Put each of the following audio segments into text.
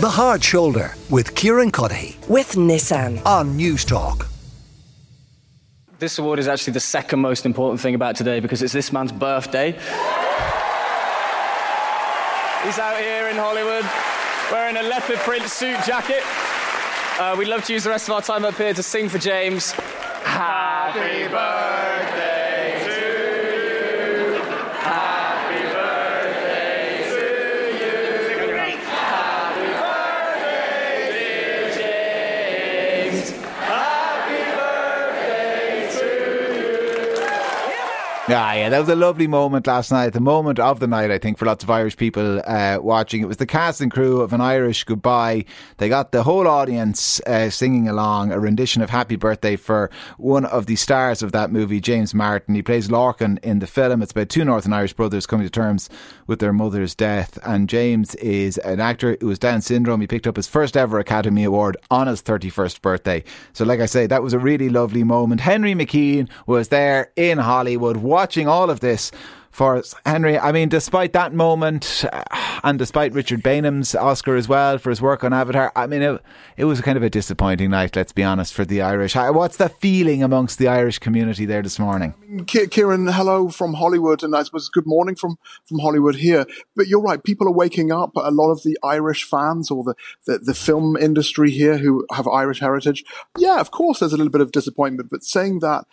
The Hard Shoulder with Kieran Cuddihy with Nissan on News Talk. This award is actually the second most important thing about today because it's this man's birthday. He's out here in Hollywood wearing a leopard print suit jacket. Uh, we'd love to use the rest of our time up here to sing for James. Happy birthday! Yeah, yeah, that was a lovely moment last night. The moment of the night, I think, for lots of Irish people uh, watching. It was the cast and crew of An Irish Goodbye. They got the whole audience uh, singing along a rendition of Happy Birthday for one of the stars of that movie, James Martin. He plays Lorcan in the film. It's about two Northern Irish brothers coming to terms with their mother's death. And James is an actor who has Down syndrome. He picked up his first ever Academy Award on his 31st birthday. So, like I say, that was a really lovely moment. Henry McKean was there in Hollywood watching all of this for. Henry, I mean, despite that moment uh, and despite Richard Baneham's Oscar as well for his work on Avatar, I mean, it, it was kind of a disappointing night, let's be honest, for the Irish. What's the feeling amongst the Irish community there this morning? Kieran, hello from Hollywood, and I suppose good morning from, from Hollywood here. But you're right, people are waking up. A lot of the Irish fans or the, the, the film industry here who have Irish heritage, yeah, of course, there's a little bit of disappointment. But saying that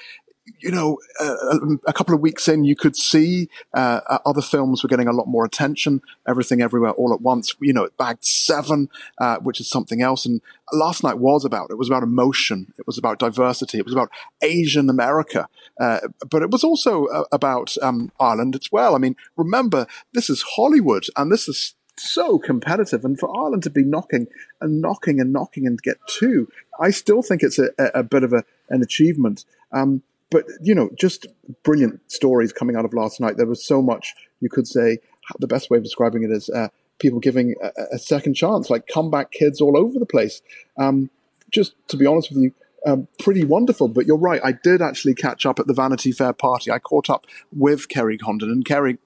you know, uh, a couple of weeks in, you could see uh, uh, other films were getting a lot more attention. Everything, everywhere, all at once. You know, it bagged seven, uh, which is something else. And last night was about it was about emotion. It was about diversity. It was about Asian America, uh, but it was also uh, about um, Ireland as well. I mean, remember this is Hollywood, and this is so competitive. And for Ireland to be knocking and knocking and knocking and get two, I still think it's a, a bit of a, an achievement. Um, but you know, just brilliant stories coming out of last night. There was so much you could say. The best way of describing it is uh, people giving a, a, second chance, like comeback kids all over the place. Um, just to be honest with you, um, pretty wonderful. But you're right, I did actually catch up at the Vanity Fair party. I caught up with Kerry Condon, and Kerry,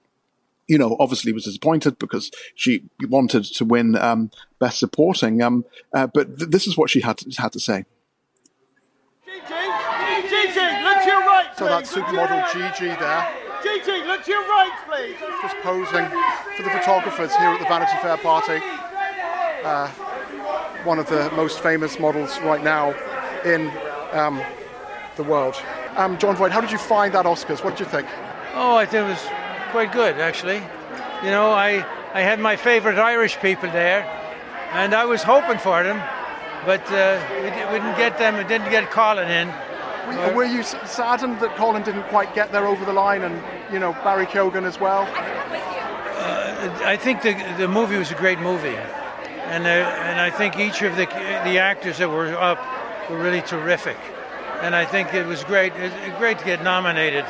you know, obviously was disappointed because she wanted to win um, Best Supporting. Um, uh, but th- this is what she had to, had to say. So that's supermodel Gigi there. Gigi, look to your right, please. Just posing for the photographers here at the Vanity Fair party. Uh, one of the most famous models right now in um, the world. Um, Jon Voight, how did you find that Oscars? What did you think? Oh, I think it was quite good, actually. You know, I, I had my favourite Irish people there, and I was hoping for them, but uh, we, we didn't get them, we didn't get Colin in. Were, were you saddened that Colin didn't quite get there over the line, and you know Barry Keoghan as well? Uh, I think the the movie was a great movie, and uh, and I think each of the the actors that were up were really terrific, and I think it was great great to get nominated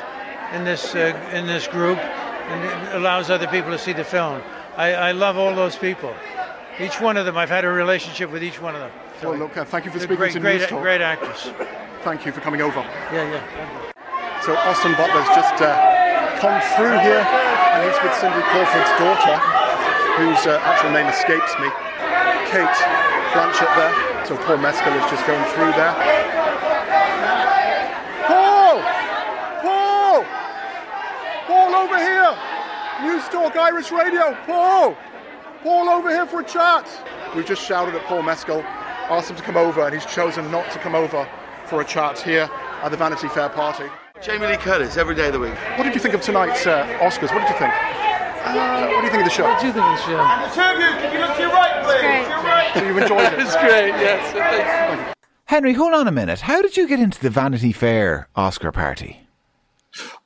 in this uh, in this group, and it allows other people to see the film. I, I love all those people. Each one of them, I've had a relationship with each one of them. So well, look, uh, thank you for speaking great, to great, Newstalk. Great actors thank you for coming over. Yeah, yeah. So Austin Butler's just uh, come through here, and he's with Cindy Crawford's daughter, whose uh, actual name escapes me, Cate Blanchett there. So Paul Mescal is just going through there. Paul! Paul! Paul over here! Newstalk Irish Radio, Paul! Paul over here for a chat! We've just shouted at Paul Mescal, asked him to come over, and he's chosen not to come over for a chat here at the Vanity Fair party. Jamie Lee Curtis, every day of the week. What did you think of tonight's uh, Oscars? What did you think? Uh, what do you think of the show? What do you think of the show? And the two of you, can you look to your right, please? Great. To right. So you enjoyed it? it's great, yes. Henry, hold on a minute. How did you get into the Vanity Fair Oscar party?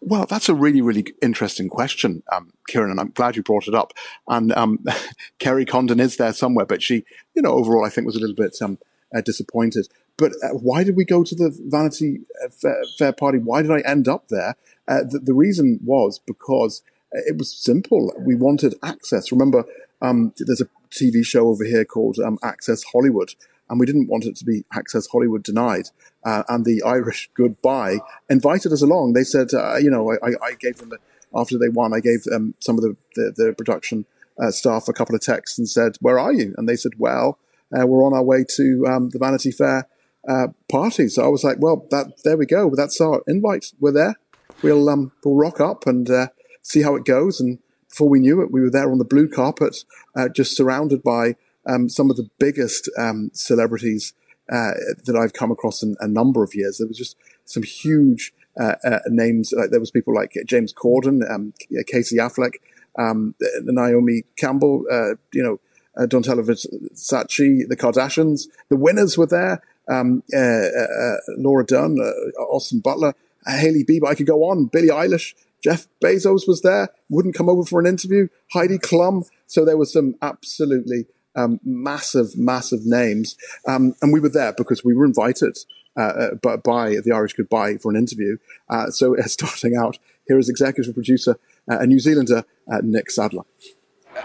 Well, that's a really, really interesting question, um, Kieran, and I'm glad you brought it up. And um, Kerry Condon is there somewhere, but she, you know, overall, I think was a little bit um, uh, disappointed. But uh, why did we go to the Vanity uh, Fair, Fair Party? Why did I end up there? Uh, the, the, reason was because it was simple. We wanted access. Remember, um, there's a TV show over here called um, Access Hollywood, and we didn't want it to be Access Hollywood denied. Uh, and the Irish Goodbye invited us along. They said, uh, you know, I, I, gave them the, after they won, I gave um, some of the, the, the production uh, staff a couple of texts and said, "Where are you?" And they said, "Well, uh, we're on our way to um, the Vanity Fair uh, party." So I was like, "Well, that there we go. That's our invite. We're there. We'll um, we'll rock up and uh, see how it goes." And before we knew it, we were there on the blue carpet, uh, just surrounded by um, some of the biggest um, celebrities uh, that I've come across in a number of years. There was just some huge uh, names. Like there was people like James Corden, um, Casey Affleck, um, Naomi Campbell, uh, you know, uh, Donatella Versace, the Kardashians. The winners were there. Um, uh, uh, Laura Dern, Austin Butler, Hailey Bieber. I could go on. Billie Eilish. Jeff Bezos was there. Wouldn't come over for an interview. Heidi Klum. So there was some absolutely um, massive, massive names. Um, and we were there because we were invited uh, uh, by the Irish Goodbye for an interview. Uh, so starting out, here is executive producer, uh, a New Zealander, uh, Nick Sadler.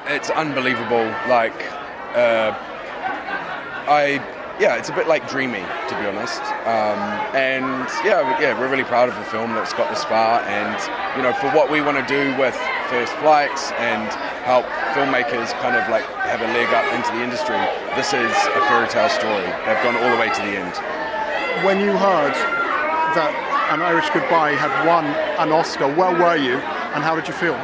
It's unbelievable. Like, uh, I yeah, it's a bit like dreamy, to be honest. Um, and yeah, yeah, we're really proud of the film that's got this far. And you know, for what we want to do with First Flights and help filmmakers kind of like have a leg up into the industry, this is a fairy tale story. They've gone all the way to the end. When you heard that An Irish Goodbye had won an Oscar, where were you, and how did you feel?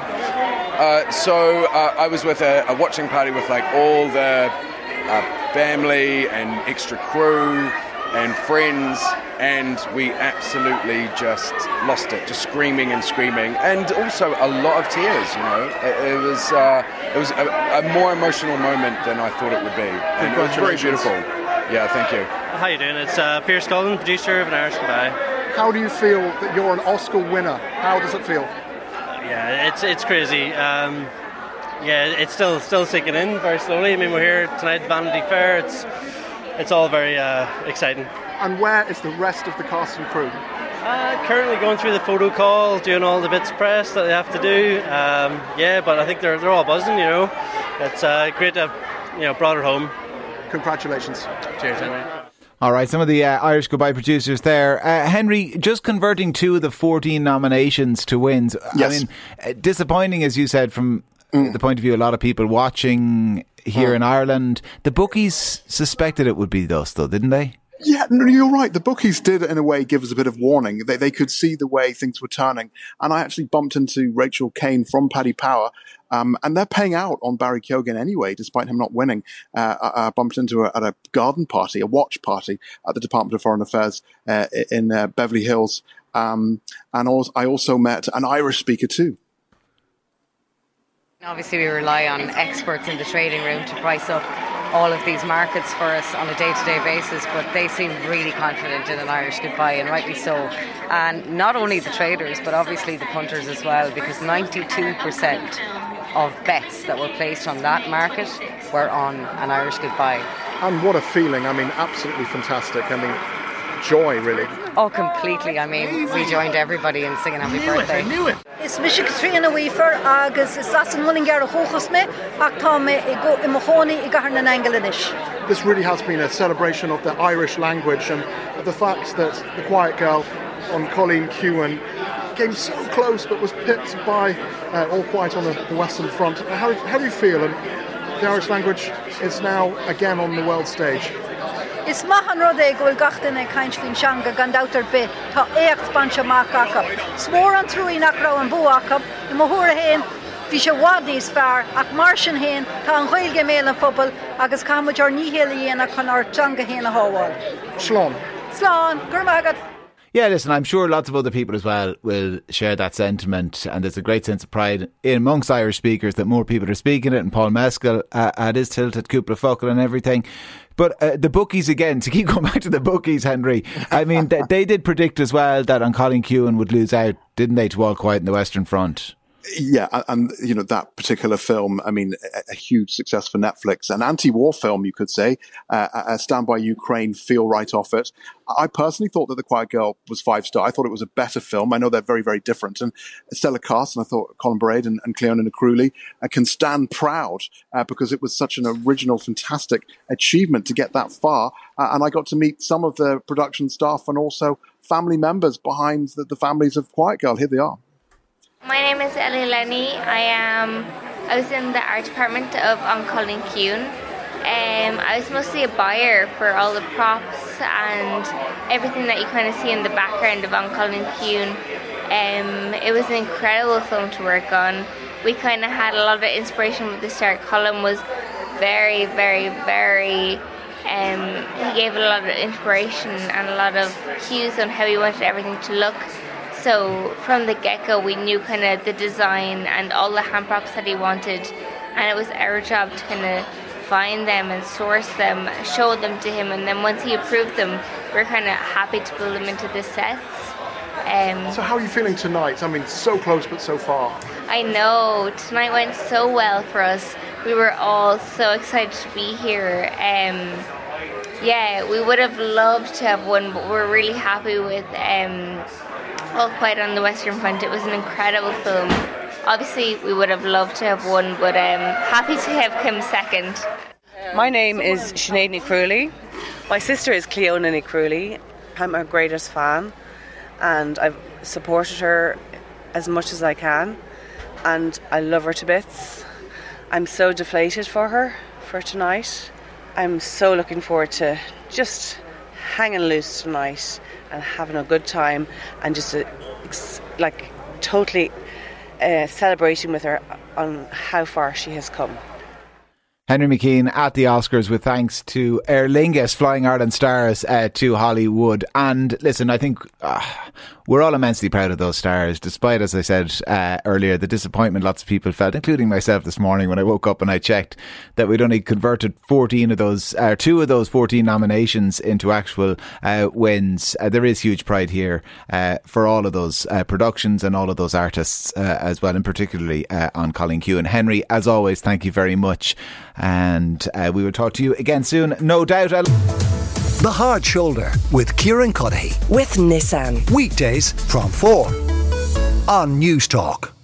Uh, so uh, I was with a, a watching party with like all the uh, family and extra crew and friends, and we absolutely just lost it, just screaming and screaming, and also a lot of tears. You know, it, it was uh, it was a, a, more emotional moment than I thought it would be, and it was very beautiful. Yeah, thank you. How you doing? It's uh, Pierce Cullen, producer of An Irish Goodbye. How do you feel that you're an Oscar winner? How does it feel? Yeah, it's it's crazy. Um, yeah, it's still still sinking in very slowly. I mean, we're here tonight at Vanity Fair. It's it's all very uh, exciting. And where is the rest of the cast and crew? Uh, currently going through the photo call, doing all the bits press that they have to do. Um, yeah, but I think they're they're all buzzing. You know, it's uh, great to have you know brought it home. Congratulations. Cheers. All right, some of the uh, Irish Goodbye producers there. Uh, Henry, just converting two of the 14 nominations to wins. Yes. I mean, uh, disappointing, as you said, from mm. the point of view of a lot of people watching here mm. in Ireland. The bookies suspected it would be thus, though, didn't they? Yeah, no, you're right. The bookies did, in a way, give us a bit of warning. They, they could see the way things were turning. And I actually bumped into Rachel Kane from Paddy Power, um, and they're paying out on Barry Keoghan anyway, despite him not winning. Uh, I, I, bumped into her at a garden party, a watch party at the Department of Foreign Affairs uh, in uh, Beverly Hills. Um, and also, I also met an Irish speaker too. Obviously, we rely on experts in the trading room to price up all of these markets for us on a day to day basis, but they seem really confident in an Irish goodbye, and rightly so. And not only the traders, but obviously the punters as well, because 92% of bets that were placed on that market were on an Irish goodbye. And what a feeling! I mean, absolutely fantastic. I mean, joy, really. Oh, completely. I mean, we joined everybody in singing happy birthday. It, I knew it. it. Is mis Katrina Weaver agus is as an muling gar chochas me ach tá me i go i mohoni i gar an English. This really has been a celebration of the Irish language and the fact that the Quiet Girl on Cailín Ciúin came so close but was pipped by uh, All Quiet on the, the Western Front. How, how do you feel? And the Irish language is now again on the world stage. Is mahan rud é ghfuil gatain é caiint fin seanga gan dautar bit tá écht banse máach acha. Smór an trúí nach ra an buachcha i mothúra héin hí se bhád níos fearr ach mar sin héin tá an ghilge mé an fphobal agus caiid ar níhéala dhéana chun artanga héna háháil. Slán. Slán, gur agad. Yeah, listen, I'm sure lots of other people as well will share that sentiment, and there's a great sense of pride in amongst Irish speakers that more people are speaking it, and Paul Mescal uh, at his tilt at Cúpla Focal and everything. But uh, the bookies again, to keep going back to the bookies, Henry. I mean, they, they did predict as well that on Cailín Ciúin would lose out, didn't they, to All Quiet in the Western Front? Yeah, and you know that particular film. I mean, a, a huge success for Netflix, an anti-war film, you could say. Uh, Stand by Ukraine feel right off it. I personally thought that The Quiet Girl was five star. I thought it was a better film. I know they're very, very different. And stellar cast, and I thought Colm Bairéad and, and Cleona Ní Chrualaoí uh, can stand proud uh, because it was such an original, fantastic achievement to get that far. Uh, and I got to meet some of the production staff and also family members behind the, the families of Quiet Girl. Here they are. My name is Ellie Lenny. I am I was in the art department of An Cailín Ciúin. Um, I was mostly a buyer for all the props and everything that you kind of see in the background of Oncolling Kuhn. Um, it was an incredible film to work on. We kind of had a lot of inspiration with the start. Colm was very, very, very. Um, he gave a lot of inspiration and a lot of cues on how he wanted everything to look. So from the get-go, we knew kind of the design and all the hand props that he wanted, and it was our job to kind of find them and source them, show them to him, and then once he approved them, we are kind of happy to build them into the sets. Um, so how are you feeling tonight? I mean, so close but so far. I know tonight went so well for us. We were all so excited to be here. Um, yeah, we would have loved to have won, but we're really happy with um, All Quiet on the Western Front. It was an incredible film. Obviously, we would have loved to have won, but um, happy to have come second. My name is Sinead Ní Chrualaoí. My sister is Cleona Ní Chrualaoí. I'm her greatest fan and I've supported her as much as I can, and I love her to bits. I'm so deflated for her for tonight. I'm so looking forward to just hanging loose tonight and having a good time and just a, like totally uh, celebrating with her on how far she has come. Henry McKean at the Oscars with thanks to Aer Lingus flying Ireland stars uh, to Hollywood. And listen, I think uh, we're all immensely proud of those stars, despite, as I said uh, earlier, the disappointment lots of people felt, including myself this morning when I woke up and I checked that we'd only converted 14 of those, uh, two of those 14 nominations into actual uh, wins. Uh, there is huge pride here uh, for all of those productions and all of those artists as well, and particularly on Cailín Ciúin. And Henry, as always, thank you very much. And uh, we will talk to you again soon, no doubt. The Hard Shoulder with Kieran Cuddihy. With Nissan. Weekdays from 4 on Newstalk.